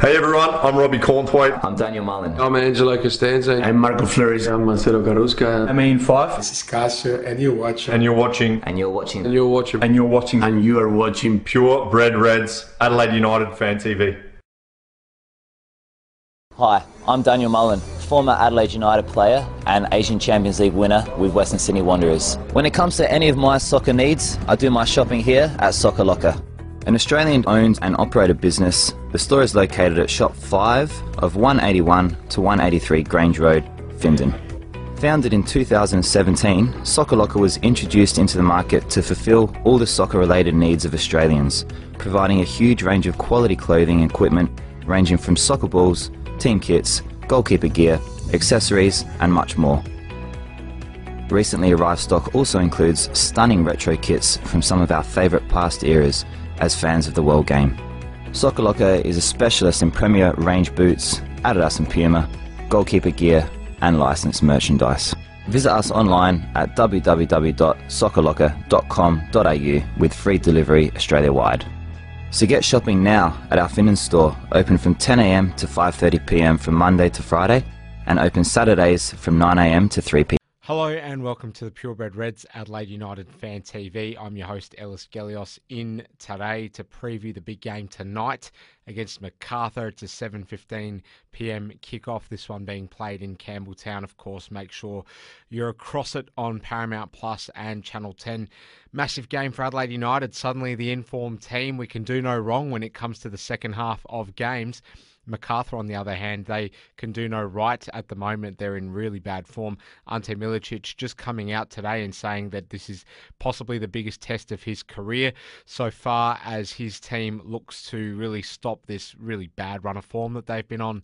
Hey everyone, I'm Robbie Cornthwaite. I'm Daniel Mullen. I'm Angelo Costanzo. I'm Marco Flores. I'm Marcelo Carrusca. I'm Ian Fyfe. This is Cassio, and you're watching. And you're watching. And you're watching. And you're watching. And you're watching. And you are watching Pure Bred Reds, Adelaide United Fan TV. Hi, I'm Daniel Mullen, former Adelaide United player and Asian Champions League winner with Western Sydney Wanderers. When it comes to any of my soccer needs, I do my shopping here at Soccer Locker. An Australian owned and operated business, the store is located at Shop 5 of 181 to 183 Grange Road, Findon. Founded in 2017, Soccer Locker was introduced into the market to fulfill all the soccer related needs of Australians, providing a huge range of quality clothing and equipment ranging from soccer balls, team kits, goalkeeper gear, accessories, and much more. Recently arrived stock also includes stunning retro kits from some of our favourite past eras as fans of the world game. Soccer Locker is a specialist in Premier range boots, Adidas and Puma, goalkeeper gear, and licensed merchandise. Visit us online at www.soccerlocker.com.au with free delivery Australia wide. So get shopping now at our Findon store, open from 10am to 5.30pm from Monday to Friday, and open Saturdays from 9am to 3pm. Hello and welcome to the Purebred Reds Adelaide United Fan TV. I'm your host Ellis Gelios in today to preview the big game tonight against Macarthur. It's a 7:15 p.m. kickoff. This one being played in Campbelltown. Of course, make sure you're across it on Paramount Plus and Channel 10. Massive game for Adelaide United. Suddenly the informed team. We can do no wrong when it comes to the second half of games. Macarthur, on the other hand, they can do no right at the moment. They're in really bad form. Ante Milicic just coming out today and saying that this is possibly the biggest test of his career so far as his team looks to really stop this really bad run of form that they've been on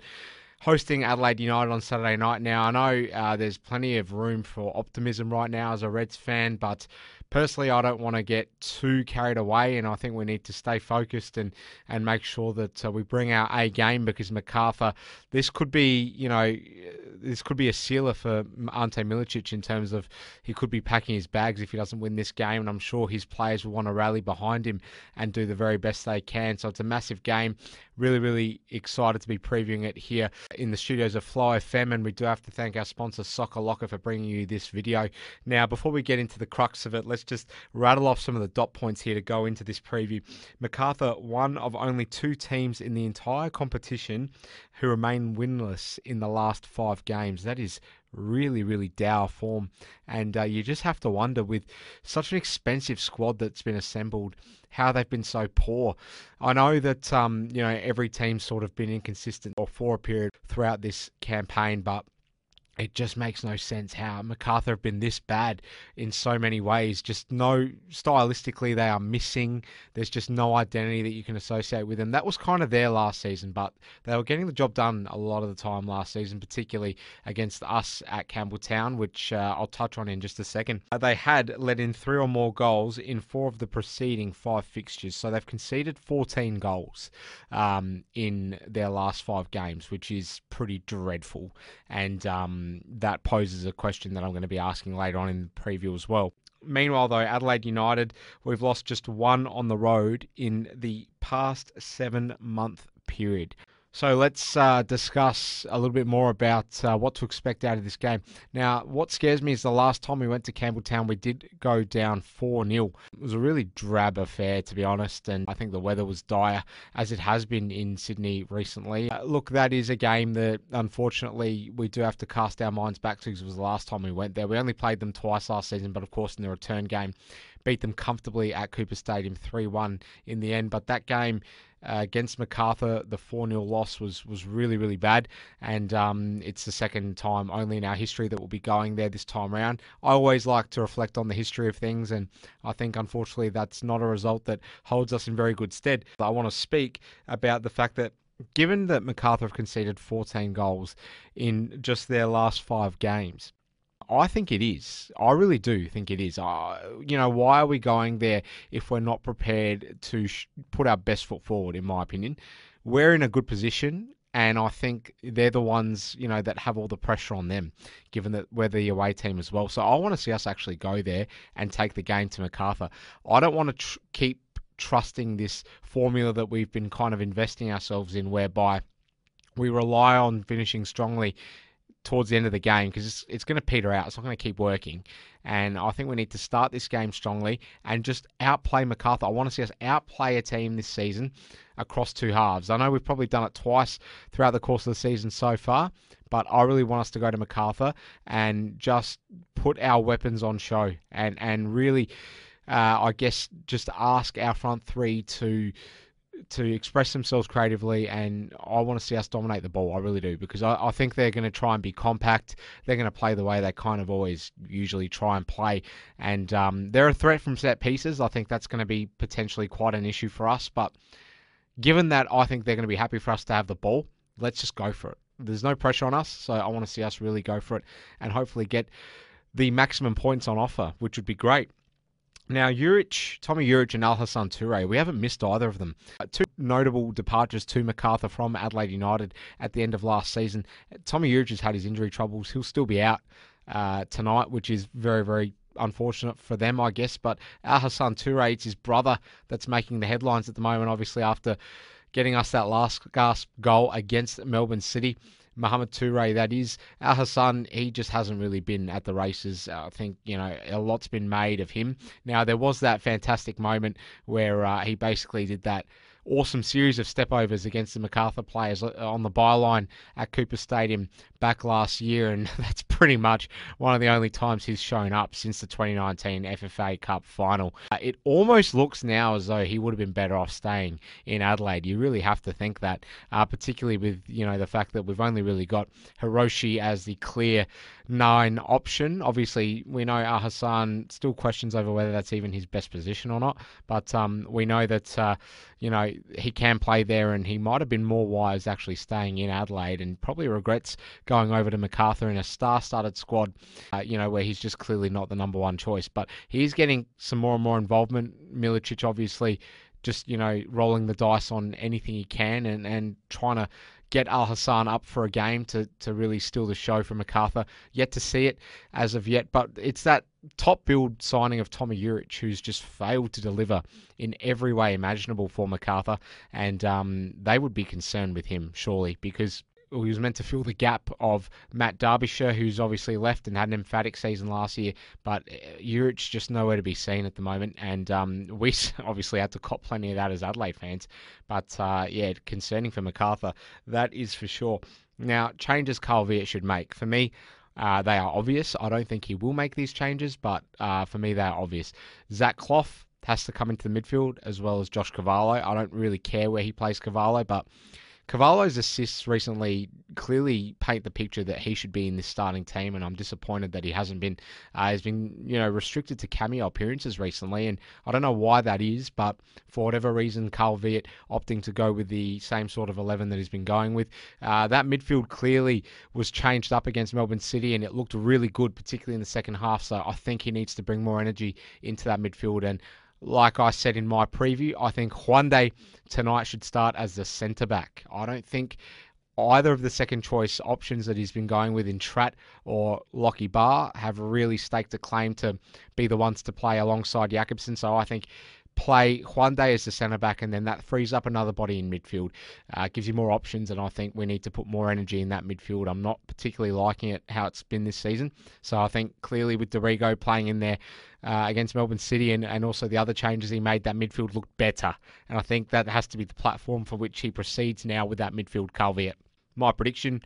hosting Adelaide United on Saturday night. Now, I know uh, there's plenty of room for optimism right now as a Reds fan, but personally, I don't want to get too carried away, and I think we need to stay focused and, and make sure that uh, we bring our A game because Macarthur, this could be, you know, this could be a sealer for Ante Milicic in terms of he could be packing his bags if he doesn't win this game, and I'm sure his players will want to rally behind him and do the very best they can. So it's a massive game. Really, really excited to be previewing it here in the studios of Fly FM, and we do have to thank our sponsor Soccer Locker for bringing you this video. Now, before we get into the crux of it, let's just rattle off some of the dot points here to go into this preview. Macarthur, one of only two teams in the entire competition who remain winless in the last five games. That is really, really dour form. And uh, you just have to wonder with such an expensive squad that's been assembled, how they've been so poor. I know that, um, you know, every team's sort of been inconsistent or for a period throughout this campaign, but it just makes no sense how Macarthur have been this bad in so many ways. Just no, stylistically, they are missing. There's just no identity that you can associate with them. That was kind of their last season, but they were getting the job done a lot of the time last season, particularly against us at Campbelltown, which uh, I'll touch on in just a second. Uh, they had let in three or more goals in four of the preceding five fixtures, so they've conceded 14 goals um, in their last five games, which is pretty dreadful. And, um, Um, that poses a question that I'm going to be asking later on in the preview as well. Meanwhile, though, Adelaide United, we've lost just one on the road in the past seven month period. So let's uh, discuss a little bit more about uh, what to expect out of this game. Now, what scares me is the last time we went to Campbelltown, we did go down 4 0. It was a really drab affair, to be honest, and I think the weather was dire, as it has been in Sydney recently. Uh, look, that is a game that unfortunately we do have to cast our minds back to because it was the last time we went there. We only played them twice last season, but of course, in the return game, beat them comfortably at Cooper Stadium 3 1 in the end. But that game, uh, against Macarthur, the 4 0 loss was, was really, really bad. And um, it's the second time only in our history that we'll be going there this time around. I always like to reflect on the history of things, and I think unfortunately that's not a result that holds us in very good stead. But I want to speak about the fact that given that Macarthur have conceded 14 goals in just their last five games, I think it is. I really do think it is. Uh, you know, why are we going there if we're not prepared to sh- put our best foot forward, in my opinion? We're in a good position, and I think they're the ones, you know, that have all the pressure on them, given that we're the away team as well. So I want to see us actually go there and take the game to Macarthur. I don't want to tr- keep trusting this formula that we've been kind of investing ourselves in, whereby we rely on finishing strongly towards the end of the game because it's, it's going to peter out. It's not going to keep working. And I think we need to start this game strongly and just outplay Macarthur. I want to see us outplay a team this season across two halves. I know we've probably done it twice throughout the course of the season so far, but I really want us to go to Macarthur and just put our weapons on show and, and really, uh, I guess, just ask our front three to to express themselves creatively, and I want to see us dominate the ball. I really do because I, I think they're going to try and be compact. They're going to play the way they kind of always usually try and play, and um, they're a threat from set pieces. I think that's going to be potentially quite an issue for us. But given that, I think they're going to be happy for us to have the ball. Let's just go for it. There's no pressure on us, so I want to see us really go for it and hopefully get the maximum points on offer, which would be great. Now, Juric, Tommy Juric and Alhassan Toure, we haven't missed either of them. Uh, two notable departures to Macarthur from Adelaide United at the end of last season. Tommy Juric has had his injury troubles. He'll still be out uh, tonight, which is very, very unfortunate for them, I guess. But Alhassan Toure, it's his brother that's making the headlines at the moment, obviously, after getting us that last gasp goal against Melbourne City. Mohamed Toure, that is. Al Hassan, he just hasn't really been at the races. I think, you know, a lot's been made of him. Now, there was that fantastic moment where uh, he basically did that awesome series of stepovers against the Macarthur players on the byline at Cooper Stadium back last year, and that's pretty much one of the only times he's shown up since the 2019 FFA Cup final. Uh, it almost looks now as though he would have been better off staying in Adelaide. You really have to think that, uh, particularly with you know the fact that we've only really got Hiroshi as the clear nine option. Obviously, we know Al Hassan still questions over whether that's even his best position or not, but um, we know that uh, you know he can play there, and he might have been more wise actually staying in Adelaide, and probably regrets going over to Macarthur in a star-studded squad. Uh, you know where he's just clearly not the number one choice, but he's getting some more and more involvement. Milicic obviously just you know rolling the dice on anything he can and and trying to get Al Hassan up for a game to, to really steal the show from Macarthur. Yet to see it as of yet, but it's that top build signing of Tommy Juric who's just failed to deliver in every way imaginable for Macarthur, and um, they would be concerned with him surely because he was meant to fill the gap of Matt Derbyshire, who's obviously left and had an emphatic season last year, but uh, Juric's just nowhere to be seen at the moment, and um, we obviously had to cop plenty of that as Adelaide fans. But uh, yeah, concerning for Macarthur, that is for sure. Now, changes Carl Veart should make. For me, uh, they are obvious. I don't think he will make these changes, but uh, for me, they are obvious. Zach Clough has to come into the midfield as well as Josh Cavallo. I don't really care where he plays Cavallo, but Cavallo's assists recently clearly paint the picture that he should be in this starting team, and I'm disappointed that he hasn't been. Uh, he's been, you know, restricted to cameo appearances recently, and I don't know why that is, but for whatever reason, Carl Veart opting to go with the same sort of 11 that he's been going with. Uh, that midfield clearly was changed up against Melbourne City, and it looked really good, particularly in the second half. So I think he needs to bring more energy into that midfield, and like I said in my preview, I think Juande tonight should start as the centre back. I don't think either of the second choice options that he's been going with in Trat or Lockie Barr have really staked a claim to be the ones to play alongside Jakobsen. So I think play Juande as the centre back, and then that frees up another body in midfield. Uh, gives you more options, and I think we need to put more energy in that midfield. I'm not particularly liking it how it's been this season. So I think clearly with D'Arrigo playing in there uh, against Melbourne City and, and also the other changes he made, that midfield looked better. And I think that has to be the platform for which he proceeds now with that midfield Carl Veart. My prediction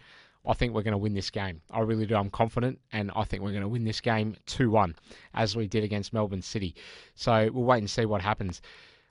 I think we're going to win this game. I really do. I'm confident, and I think we're going to win this game 2 1, as we did against Melbourne City. So we'll wait and see what happens.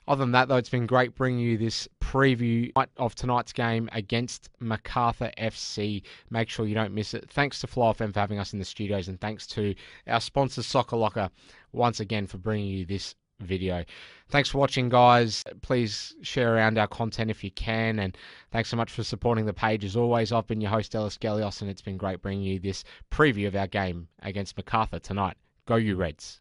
Other than that, though, it's been great bringing you this preview of tonight's game against Macarthur FC. Make sure you don't miss it. Thanks to Fly FM for having us in the studios, and thanks to our sponsor, Soccer Locker, once again for bringing you this video. Thanks for watching, guys. Please share around our content if you can. And thanks so much for supporting the page as always. I've been your host, Ellis Gelios, and it's been great bringing you this preview of our game against Macarthur tonight. Go, you Reds.